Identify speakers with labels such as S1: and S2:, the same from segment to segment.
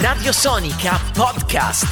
S1: Radio Sonica Podcast.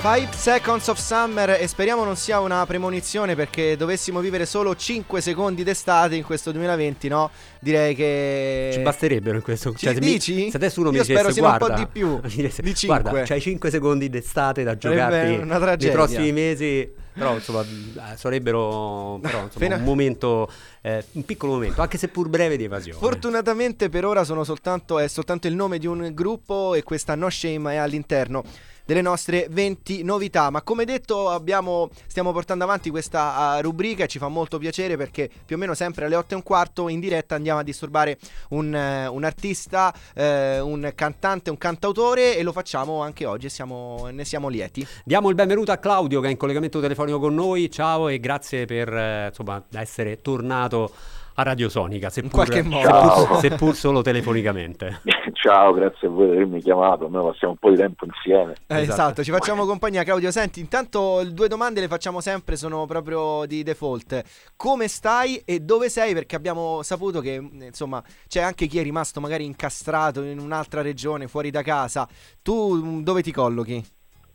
S2: 5 Seconds of Summer e speriamo non sia una premonizione perché dovessimo vivere solo 5 secondi d'estate in questo 2020, no? Direi che...
S3: Ci basterebbero in questo
S2: Ci
S3: cioè, se mi-
S2: dici?
S3: se adesso uno
S2: Io
S3: mi
S2: spero
S3: dicesse
S2: siano un
S3: guarda,
S2: po' di più, di cinque."
S3: Guarda, c'hai 5 secondi d'estate da
S2: Sarebbe
S3: giocarti
S2: una
S3: nei prossimi mesi. Però insomma eh, sarebbero però, insomma,
S2: Fino a-
S3: un momento, eh, un piccolo momento, anche seppur breve di evasione.
S2: Fortunatamente per ora sono soltanto, è soltanto il nome di un gruppo e questa No Shame è all'interno delle nostre 20 novità. Ma come detto abbiamo, stiamo portando avanti questa uh, rubrica e ci fa molto piacere perché più o meno sempre alle 8 e un quarto in diretta andiamo a disturbare un, eh, un artista, eh, un cantante, un cantautore e lo facciamo anche oggi e siamo- ne siamo lieti.
S3: Diamo il benvenuto a Claudio che è in collegamento telefonico con noi. Ciao e grazie per eh, insomma, essere tornato a Radio Sonica, seppur,
S2: qualche modo.
S3: seppur- solo telefonicamente.
S4: Ciao, grazie a voi di avermi chiamato, noi passiamo un po' di tempo insieme.
S2: Eh, esatto.
S3: Esatto.
S2: ci facciamo compagnia Claudio. Senti, intanto due domande le facciamo sempre, sono proprio di default. Come stai e dove sei? Perché abbiamo saputo che insomma c'è anche chi è rimasto magari incastrato in un'altra regione, fuori da casa. Tu dove ti collochi?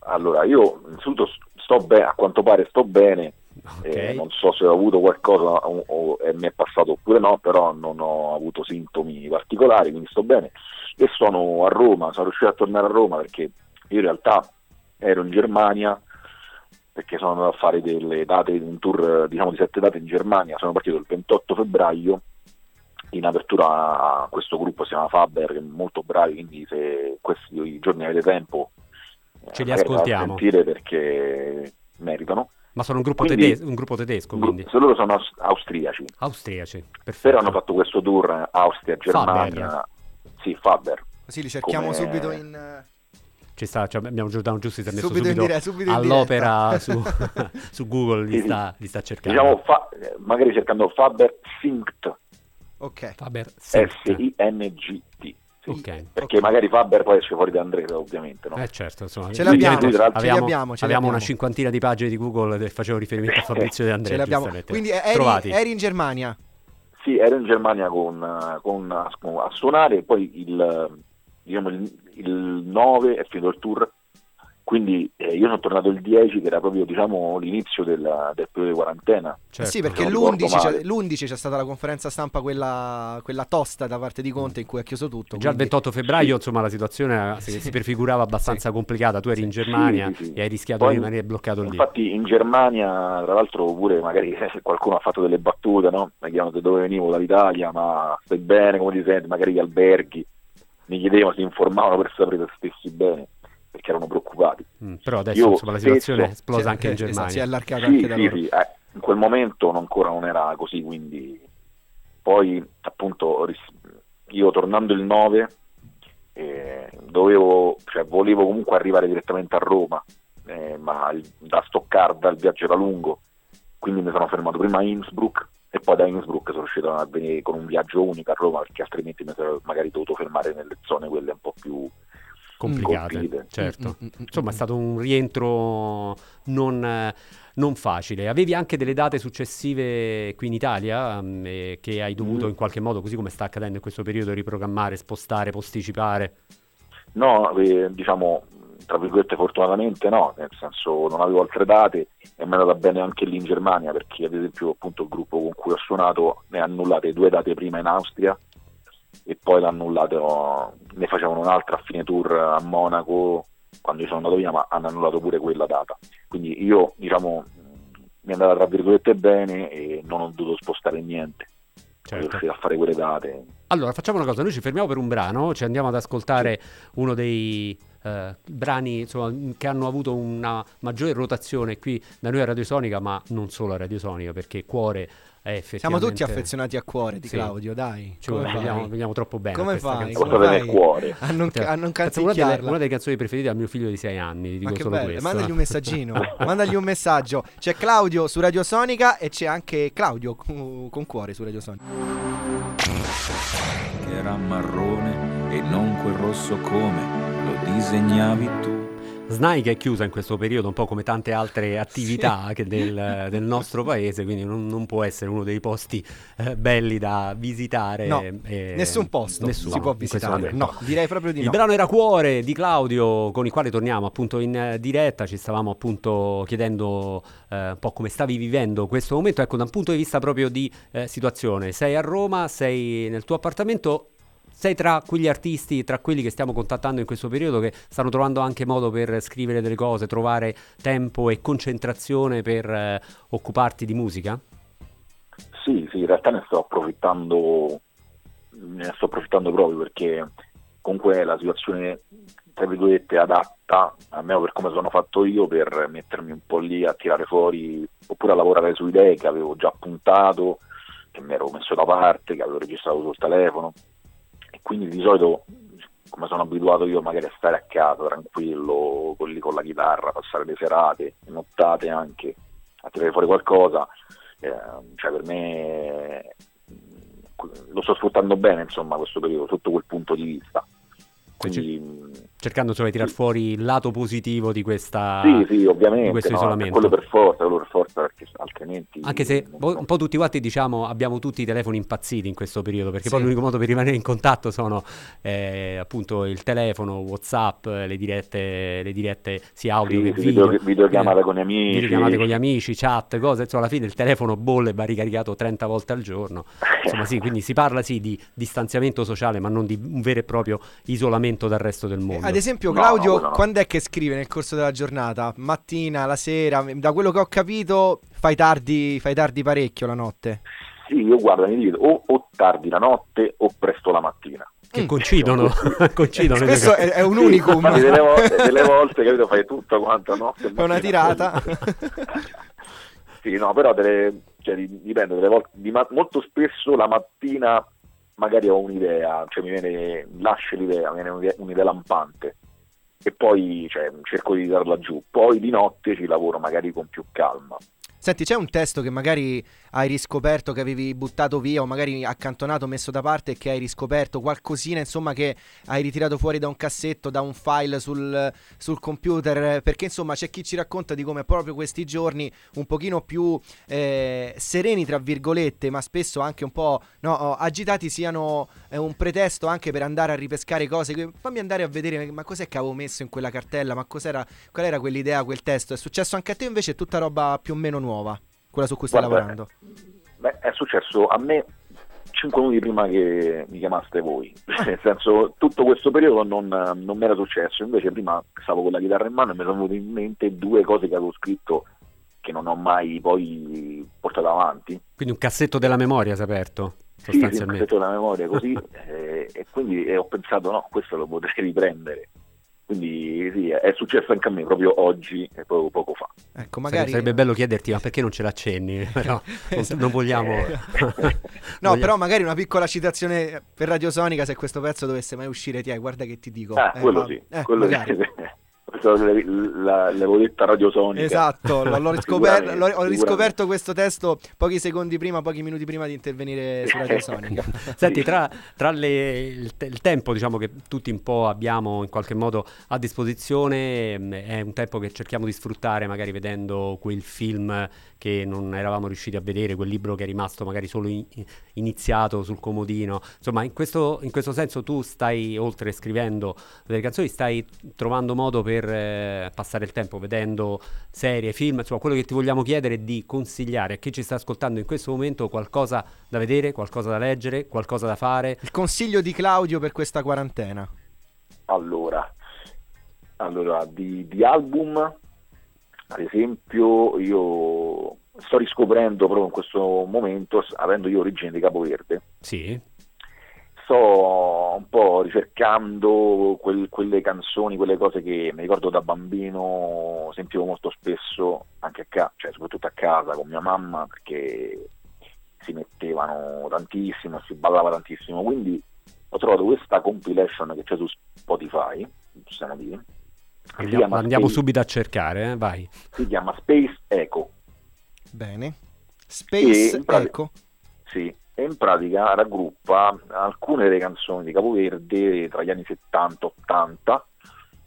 S4: Allora, io innanzitutto sto bene, a quanto pare sto bene,
S3: Ok.
S4: eh, non so se ho avuto qualcosa o, o- e mi è passato oppure no, però non ho avuto sintomi particolari, quindi sto bene. E sono a Roma, sono riuscito a tornare a Roma perché io in realtà ero in Germania, perché sono andato a fare delle date, un tour diciamo di sette date in Germania, sono partito il 28 febbraio in apertura a questo gruppo si chiama Faber, che è molto bravi, quindi se questi giorni avete tempo
S3: Ce li ascoltiamo.
S4: sentire perché meritano.
S3: Ma sono un gruppo,
S4: Quindi-
S3: tedesco, un gruppo tedesco, quindi
S4: Se loro sono aus- austriaci,
S3: austriaci. Perfetto.
S4: però hanno fatto questo tour Austria, Germania, sì, Faber.
S2: Così li cerchiamo
S4: Come-
S2: subito in... eh,
S3: Ci sta, cioè, abbiamo già dato giusto si è messo
S2: Subito in
S3: subito,
S2: diretta, subito in
S3: all'opera su, su Google, li
S4: Sì,
S3: sta, li sta cercando.
S4: Diciamo, fa- magari cercando Faber Synct,
S2: Ok.
S3: Faber Sync.
S4: S-I-N-G-T. Sì.
S3: Ok.
S4: Perché magari Faber poi esce fuori da Andrea, ovviamente. No?
S3: Eh certo, insomma,
S2: Ce l'abbiamo,
S3: ovviamente
S4: ce
S3: avevamo,
S2: l'abbiamo, ce
S3: avevamo una cinquantina di pagine di Google che facevo riferimento a Fabrizio De Andrea.
S2: Ce l'abbiamo. Quindi eri, eri in Germania.
S4: Sì, ero in Germania con, con- a, a suonare, poi il, diciamo, il, il 9 è finito il tour, quindi eh, io sono tornato il 10 che era proprio diciamo, l'inizio della- del periodo di quarantena.
S2: Eh
S3: Certo.
S2: sì, perché
S4: non ricordo
S2: l'11 c'è,
S4: male.
S2: l'11 c'è stata la conferenza stampa, quella, quella tosta da parte di Conte in cui ha chiuso tutto.
S3: Già il
S2: quindi-
S3: 28 febbraio, insomma, la situazione eh, si, si prefigurava abbastanza complicata. Tu eri in Germania
S4: Sì, sì, sì.
S3: e hai rischiato
S4: Poi,
S3: di rimanere bloccato lì.
S4: Infatti in Germania, tra l'altro pure magari eh, qualcuno ha fatto delle battute, no? mi chiamano da dove venivo, dall'Italia, ma stai bene, come ti senti, magari gli alberghi, mi chiedevano, si informavano per sapere se stessi bene, perché erano preoccupati.
S3: Mm, però adesso
S4: Io
S3: insomma, la situazione è esplosa
S2: Sì,
S3: anche in
S2: esatto,
S3: Germania.
S2: si è allargata
S4: Sì,
S2: anche da
S4: sì,
S2: loro.
S4: sì, eh, in quel momento ancora non era così, quindi poi appunto io tornando il 9 eh, dovevo, cioè, volevo comunque arrivare direttamente a Roma, eh, ma il- da Stoccarda il viaggio era lungo, quindi mi sono fermato prima a Innsbruck e poi da Innsbruck sono riuscito a venire con un viaggio unico a Roma perché altrimenti mi sarei magari dovuto fermare nelle zone quelle un po' più
S3: complicate,
S4: colpite.
S3: certo.
S2: Mm, mm, mm,
S3: Insomma, è
S2: mm.
S3: stato un rientro non, non facile. Avevi anche delle date successive qui in Italia mm, eh, che hai dovuto
S4: Mm.
S3: in qualche modo, così come sta accadendo in questo periodo, riprogrammare, spostare, posticipare.
S4: No, eh, diciamo, tra virgolette fortunatamente no, nel senso non avevo altre date e mi è andata bene anche lì in Germania perché ad esempio appunto il gruppo con cui ho suonato ne ha annullate due date prima in Austria e poi l'ha annullato, ne facevano un'altra a fine tour a Monaco quando io sono andato via ma hanno annullato pure quella data. Quindi io diciamo mi è andata tra virgolette bene e non ho dovuto spostare niente.
S3: Certo.
S4: a fare quelle date.
S3: Allora, facciamo una cosa, noi ci fermiamo per un brano, ci andiamo ad ascoltare uno dei eh, brani insomma, che hanno avuto una maggiore rotazione qui da noi a Radio Sonica, ma non solo a Radio Sonica, perché Cuore effettivamente...
S2: Siamo tutti affezionati a cuore di
S3: Sì.
S2: Claudio, dai.
S3: Ci vuole-
S2: Come
S3: vediamo,
S2: fai?
S3: vediamo troppo bene.
S2: Come
S3: questa
S2: fai? Come fai?
S4: cuore.
S2: A non,
S3: Cioè,
S2: a non
S3: una, delle, una delle canzoni preferite al mio figlio di 6 anni,
S2: Ma che
S3: solo
S2: bello,
S3: questo.
S2: mandagli un messaggino, mandagli un messaggio. C'è Claudio su Radio Sonica e c'è anche Claudio con, con cuore su Radio Sonica.
S5: che era marrone e non quel rosso come lo disegnavi tu.
S3: SNAI che è chiusa in questo periodo, un po' come tante altre attività sì. del, del, nostro paese, quindi non, non, può essere uno dei posti eh, belli da visitare.
S2: No, eh, nessun posto nessuno, si può visitare. No, direi proprio di
S3: il
S2: no.
S3: Il brano era Cuore di Claudio, con il quale torniamo appunto in diretta. Ci stavamo appunto chiedendo eh, un po' come stavi vivendo questo momento. Ecco, da un punto di vista proprio di eh, situazione, sei a Roma, sei nel tuo appartamento sei tra quegli artisti, tra quelli che stiamo contattando in questo periodo che stanno trovando anche modo per scrivere delle cose, trovare tempo e concentrazione per eh, occuparti di musica?
S4: Sì, sì, in realtà ne sto approfittando, ne sto approfittando proprio perché comunque la situazione tra virgolette adatta a me per come sono fatto io per mettermi un po' lì a tirare fuori oppure a lavorare su idee che avevo già puntato che mi ero messo da parte che avevo registrato sul telefono quindi di solito come sono abituato io magari a stare a casa tranquillo con, lì, con la chitarra, passare le serate, nottate anche, a tirare fuori qualcosa, eh, cioè per me lo sto sfruttando bene insomma questo periodo sotto quel punto di vista.
S3: Quindi, cercando insomma, di tirar fuori il lato positivo di questa
S4: sì, sì, ovviamente,
S3: di questo
S4: no,
S3: isolamento.
S4: Quello per forza, quello per forza perché altrimenti
S3: Anche se un po' tutti quanti diciamo abbiamo tutti i telefoni impazziti in questo periodo, perché sì. poi l'unico modo per rimanere in contatto sono eh, appunto il telefono, WhatsApp, le dirette, le dirette sia audio
S4: sì,
S3: che video,
S4: video videochiamate eh, con gli amici,
S3: videochiamate con gli amici, chat, cose, insomma alla fine il telefono bolle va ricaricato 30 volte al giorno. Insomma, sì, quindi si parla sì di distanziamento sociale, ma non di un vero e proprio isolamento dal resto del mondo.
S2: Ad esempio, Claudio, no, no, no. quando è che scrive nel corso della giornata? Mattina, la sera? Da quello che ho capito, fai tardi, fai tardi parecchio la notte.
S4: Sì, io guardo, mi dico o, o tardi la notte o presto la mattina
S3: che mm. coincidono, coincidono
S2: spesso è, è, un sì, unicum
S4: delle, volte, delle volte capito fai tutto quanto notte
S2: è una tirata
S4: sì no però delle, cioè, dipende delle volte di, molto spesso la mattina magari ho un'idea cioè mi viene lascio l'idea mi viene un'idea, lampante. E poi cioè, cerco di darla giù. Poi di notte ci lavoro magari con più calma
S2: Senti, c'è un testo che magari hai riscoperto, che avevi buttato via o magari accantonato, messo da parte e che hai riscoperto, qualcosina insomma che hai ritirato fuori da un cassetto, da un file sul, sul computer, perché insomma c'è chi ci racconta di come proprio questi giorni un pochino più eh, sereni tra virgolette, ma spesso anche un po' no, agitati siano eh, un pretesto anche per andare a ripescare cose. Fammi andare a vedere ma cos'è che avevo messo in quella cartella, ma cos'era, qual era quell'idea, quel testo. È successo anche a te invece è tutta roba più o meno nuova? Nuova, quella su cui stai Guarda, lavorando?
S4: Beh, è successo a me 5 minuti prima che mi chiamaste voi, nel senso tutto questo periodo non, non mi era successo, invece prima stavo con la chitarra in mano e mi sono venute in mente due cose che avevo scritto che non ho mai poi portato avanti.
S3: Quindi un cassetto della memoria si è aperto?
S4: Sì, sì, un cassetto della memoria così eh, e quindi eh, ho pensato no, questo lo potrei riprendere quindi sì, è successo anche a me proprio oggi e proprio poco fa.
S3: Ecco, magari... Sarebbe bello chiederti ma perché non ce l'accenni? Però esatto. non vogliamo...
S2: no, vogliamo... però magari una piccola citazione per Radiosonica se questo pezzo dovesse mai uscire, ti hai, guarda che ti dico.
S4: Ah, eh, quello ma... sì, eh, quello sì. L'avevo detta radiosonica.
S2: Esatto, l'ho, riscoper- l'ho, ho riscoperto questo testo pochi secondi prima, pochi minuti prima di intervenire su radiosonica.
S3: Senti, tra, tra le, il, il, tempo diciamo, che tutti un po' abbiamo in qualche modo a disposizione, mm, è un tempo che cerchiamo di sfruttare magari vedendo quel film che non eravamo riusciti a vedere, quel libro che è rimasto magari solo in, iniziato sul comodino. Insomma, in questo, in questo senso tu stai, oltre scrivendo delle canzoni, stai trovando modo per per eh, passare il tempo vedendo serie, film, insomma quello che ti vogliamo chiedere è di consigliare a chi ci sta ascoltando in questo momento qualcosa da vedere, qualcosa da leggere, qualcosa da fare.
S2: Il consiglio di Claudio per questa quarantena.
S4: Allora, allora di, di album, ad esempio, io sto riscoprendo proprio in questo momento, avendo io origine di Capoverde.
S3: Sì
S4: sto un po' ricercando quel, quelle canzoni, quelle cose che mi ricordo da bambino sentivo molto spesso, anche a casa, cioè soprattutto a casa con mia mamma, perché si mettevano tantissimo, si ballava tantissimo, quindi ho trovato questa compilation che c'è su Spotify, possiamo dire.
S3: Andiamo, andiamo Space, subito a cercare, eh? vai.
S4: Si chiama Space Echo.
S2: Bene. Space Echo.
S4: Sì, e in pratica raggruppa alcune delle canzoni di Capoverde tra gli anni 70 e 80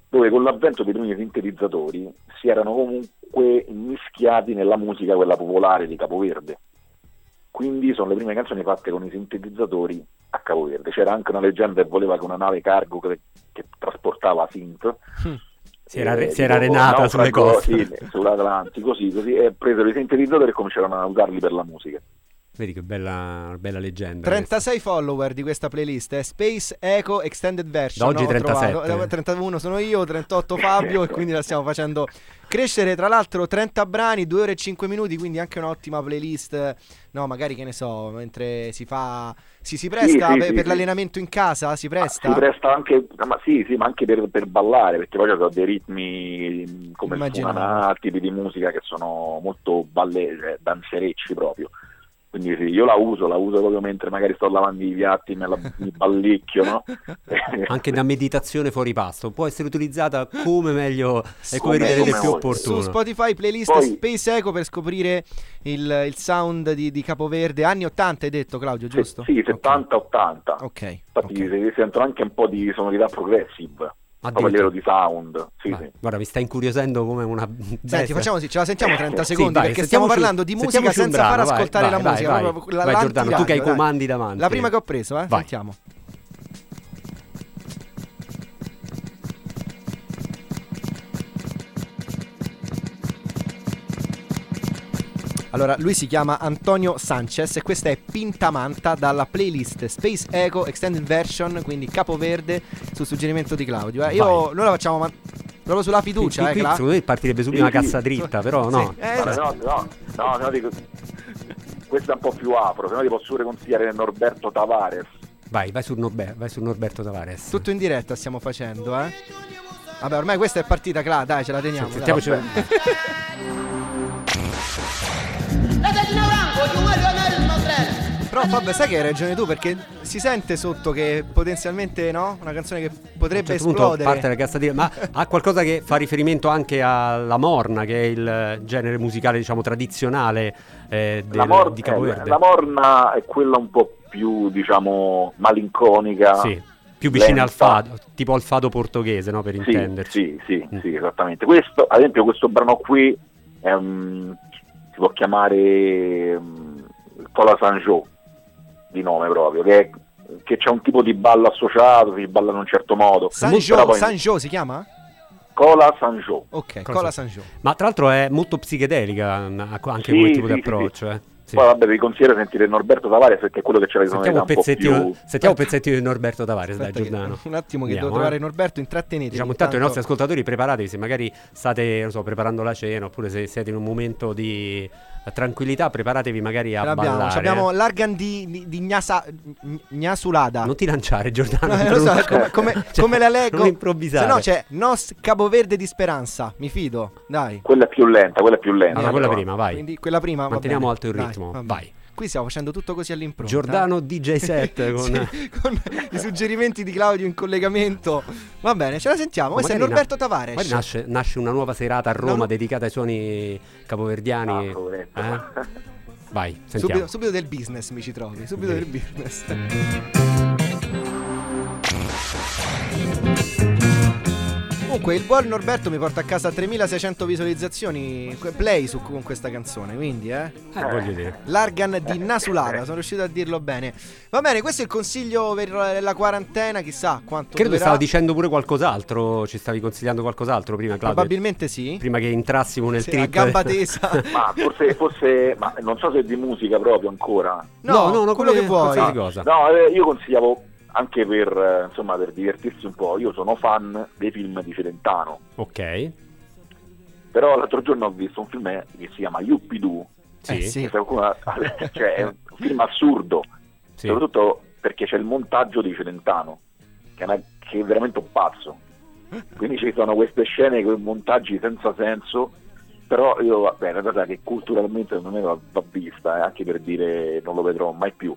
S4: dove con l'avvento dei primi sintetizzatori si erano comunque mischiati nella musica quella popolare di Capoverde. Quindi sono le prime canzoni fatte con i sintetizzatori a Capoverde. C'era anche una leggenda che voleva che una nave cargo che, che trasportava synth
S3: mm. si era, eh, si era arenata sulle coste
S4: sì, sull'Atlantico, sì, così, e presero i sintetizzatori e cominciarono a usarli per la musica.
S3: Vedi che bella, bella leggenda.
S2: 36 questa. follower di questa playlist. È Space Echo Extended Version.
S3: Da oggi no, 37.
S2: 31 sono io, 38 Fabio. e quindi la stiamo facendo crescere. Tra l'altro, 30 brani, 2 ore e 5 minuti. Quindi anche un'ottima playlist. No, magari che ne so, mentre si fa. Si, si presta sì, sì, per, sì, per l'allenamento in casa? Si presta?
S4: Ma si presta anche, ma sì, sì, ma anche per, per ballare, perché poi ci sono dei ritmi come il tipi di musica che sono molto balle, cioè, danzerecci proprio. Quindi sì, io la uso, la uso proprio mentre magari sto lavando i piatti, me la, mi ballicchio, no?
S3: Anche da meditazione fuori pasto, può essere utilizzata come meglio e come, come ritenete più opportuno.
S2: Su Spotify playlist Poi, Space Echo per scoprire il, il sound di, di, Capoverde, anni 80 hai detto Claudio, giusto?
S4: Sì, 70-80.
S2: Ok.
S4: Infatti
S2: okay.
S4: si sentono anche un po' di sonorità progressive proprio a livello di sound. Sì, sì.
S3: Guarda, mi sta incuriosendo come una.
S2: Senti, facciamo così, ce la sentiamo 30 secondi sì, perché stiamo parlando di musica senza brano, far ascoltare
S3: vai,
S2: la
S3: vai,
S2: musica.
S3: Vai, vai, vai Giordano, tu che hai i comandi davanti.
S2: La prima che ho preso, eh? Sentiamo. Allora, lui si chiama Antonio Sanchez e questa è Pintamanta dalla playlist Space Echo Extended Version, quindi Capoverde, sul suggerimento di Claudio. Eh. Io, noi la facciamo ma- proprio sulla fiducia,
S3: qui,
S2: eh,
S3: qui, Secondo me partirebbe subito sì, una cassa dritta, però no.
S4: Sì. Eh, no, no, no, no, dico, questa è un po' più afro, se no ti posso pure consigliare Norberto Tavares.
S3: Vai, vai su, Norber- vai su Norberto Tavares.
S2: Tutto in diretta stiamo facendo, eh. Vabbè, ormai questa è partita, Cla, dai, ce la teniamo. Sì,
S3: sentiamoci.
S2: Però vabbè, sai che hai ragione tu perché si sente sotto che potenzialmente no? Una canzone che potrebbe
S3: certo
S2: esplodere.
S3: parte la cassatina, ma ha qualcosa che fa riferimento anche alla morna, che è il genere musicale, diciamo, tradizionale eh, del, mor- di Capoverde.
S4: Eh, la morna è quella un po' più, diciamo, malinconica.
S3: Sì più vicina al fado, tipo al fado portoghese, no? per sì, intenderci.
S4: Sì, sì, mm. sì, esattamente. Questo, ad esempio, questo brano qui è un, si può chiamare um, Cola Sanjo di nome proprio, che, che, c'è un tipo di ballo associato, si balla in un certo modo.
S2: Sanjo, poi... Sanjo si chiama?
S4: Cola Sanjo.
S2: Ok, Cola, Cola Sanjo.
S3: Ma tra l'altro è molto psichedelica anche sì, come tipo sì, di approccio,
S4: sì,
S3: eh.
S4: Sì. Poi vabbè vi consiglio sentire Norberto Tavares perché è quello che ce l'ha
S3: sentiamo un pezzettino,
S4: più...
S3: sentiamo un pezzettino di Norberto Tavares
S2: Aspetta
S3: dai Giordano
S2: un attimo che Andiamo, devo trovare eh? Norberto intrattenete
S3: diciamo intanto i nostri ascoltatori preparatevi se magari state so, preparando la cena oppure se siete in un momento di tranquillità, preparatevi magari a
S2: abbiamo,
S3: ballare.
S2: Abbiamo l'Argan di, di, di Gnasa, Gnasulada.
S3: Non ti lanciare, Giordano.
S2: No, so, come, come, cioè, come, la leggo.
S3: Non improvvisare.
S2: Se no c'è Nos Capoverde di Speranza. Mi fido, dai.
S4: Quella è più lenta, quella è più lenta.
S3: Allora, quella prima, vai.
S2: Quindi quella prima.
S3: Manteniamo alto il ritmo. Dai, vai.
S2: Qui stiamo facendo tutto così all'impronta.
S3: Giordano DJ set con...
S2: sì, con i suggerimenti di Claudio in collegamento. Va bene, ce la sentiamo. Questo è Norberto Tavares.
S3: Poi nasce, nasce, una nuova serata a Roma no, no. dedicata ai suoni capoverdiani. Ah, eh? Vai, sentiamo.
S2: Subito, subito, del business mi ci trovi, subito sì. del business. Comunque il buon Norberto mi porta a casa 3600 visualizzazioni play su, con questa canzone, quindi eh.
S3: eh voglio dire.
S2: L'argan di Nasulada, sono riuscito a dirlo bene. Va bene, questo è il consiglio per la quarantena, chissà quanto
S3: Credo
S2: durerà.
S3: che stavo dicendo pure qualcos'altro, ci stavi consigliando qualcos'altro prima Claudio.
S2: Probabilmente sì.
S3: Prima che entrassimo nel sì, trip. A
S2: gamba tesa.
S4: ma forse, forse ma non so se è di musica proprio ancora.
S2: No, no, no, quello che vuoi.
S4: No, eh, io consigliavo anche per, eh, insomma, per divertirsi un po'. Io sono fan dei film di Celentano.
S3: Ok.
S4: Però l'altro giorno ho visto un film che si chiama Yuppidoo.
S3: Sì. Eh, sì.
S4: cioè, è un film assurdo, sì. soprattutto perché c'è il montaggio di Celentano, che è, una, che è veramente un pazzo. Quindi ci sono queste scene con montaggi senza senso, però io, vabbè, è una cosa che culturalmente secondo me va, va vista, eh, anche per dire non lo vedrò mai più.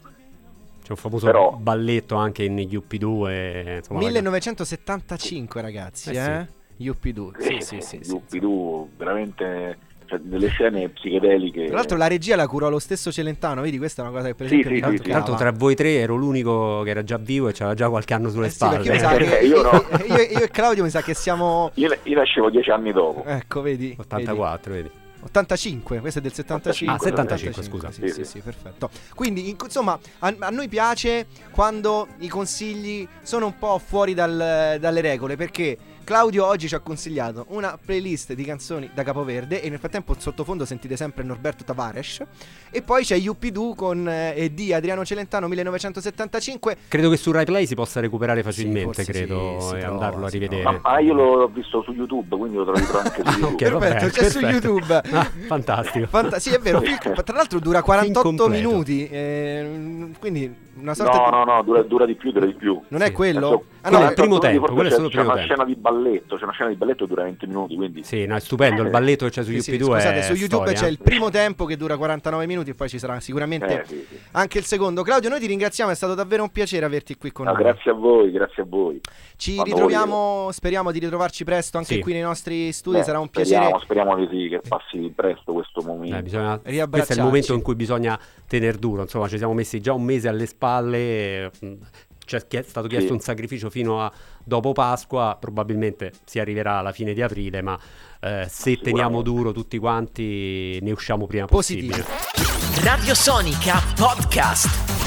S3: C'è un famoso
S4: Però...
S3: balletto anche in UP2.
S2: Insomma, 1975, ragazzi, eh?
S3: eh?
S2: Sì. UP2, sì, sì, sì,
S4: UP2 veramente cioè, delle scene psichedeliche.
S2: Tra l'altro la regia la curò lo stesso Celentano, vedi questa è una cosa che per
S4: Sì,
S2: esempio
S4: sì,
S3: l'altro,
S4: sì,
S3: tra l'altro tra voi tre ero l'unico che era già vivo e c'aveva già qualche anno sulle
S2: Eh sì,
S3: spalle.
S2: perché mi sa che
S4: Io no.
S2: io, io e Claudio mi sa che siamo
S4: Io, io nascevo dieci anni dopo.
S2: ecco, vedi.
S3: 84, vedi.
S2: vedi. 85, questo è del 75.
S3: Ah, 75, scusa.
S2: Sì, sì,
S4: Sì,
S2: sì, perfetto. Quindi, in- insomma, a, a noi piace quando i consigli sono un po' fuori dal- dalle regole, perché Claudio oggi ci ha consigliato una playlist di canzoni da Capoverde e nel frattempo in sottofondo sentite sempre Norberto Tavares e poi c'è Yuppidoo con eh, di Adriano Celentano 1975
S3: Credo che su Rai Play si possa recuperare facilmente,
S2: forse
S3: credo,
S2: sì,
S3: e
S2: trova,
S3: andarlo a rivedere.
S4: Ma, ma io l'ho visto su YouTube, quindi lo troverò anche su
S3: Ah,
S4: YouTube.
S3: ok, va
S2: Perfetto, c'è su
S3: perfetto.
S2: YouTube.
S3: Ah, fantastico.
S2: Fanta- sì, è vero. tra l'altro dura 48
S3: completo.
S2: minuti. eh, quindi una sorta
S4: No,
S2: di.
S4: no, no, dura, dura di più, dura di più.
S2: Non è
S3: Sì.
S2: quello?
S4: Adesso-
S2: Ah,
S3: Quello
S2: no,
S3: è il primo tempo, quello è
S4: c'è,
S3: solo il
S4: c'è
S3: primo
S4: una
S3: tempo.
S4: scena di balletto, c'è una scena di balletto che dura 20 minuti, quindi
S3: Sì, no, è stupendo. Il balletto che c'è su
S2: Sì, sì,
S3: UP2
S2: scusate,
S3: è
S2: su YouTube
S3: storia.
S2: c'è il primo tempo che dura 49 minuti e poi ci sarà sicuramente
S4: eh, sì, sì.
S2: anche il secondo. Claudio, noi ti ringraziamo, è stato davvero un piacere averti qui con
S4: No,
S2: noi.
S4: grazie a voi, grazie a voi.
S2: Ci
S4: Quando
S2: ritroviamo, speriamo di ritrovarci presto anche
S3: Sì.
S2: qui nei nostri studi,
S4: Beh,
S2: sarà un
S4: speriamo,
S2: piacere.
S4: Speriamo di sì, che passi presto questo momento.
S3: Eh, bisogna- questo è il momento in cui bisogna tener duro. Insomma, ci siamo messi già un mese alle spalle. E, mh, Ci è chie- stato chiesto
S4: Sì.
S3: un sacrificio fino a dopo Pasqua. Probabilmente si arriverà alla fine di aprile. Ma eh, se teniamo duro tutti quanti, ne usciamo prima
S2: Positivi.
S3: possibile.
S1: Radio Sonica Podcast.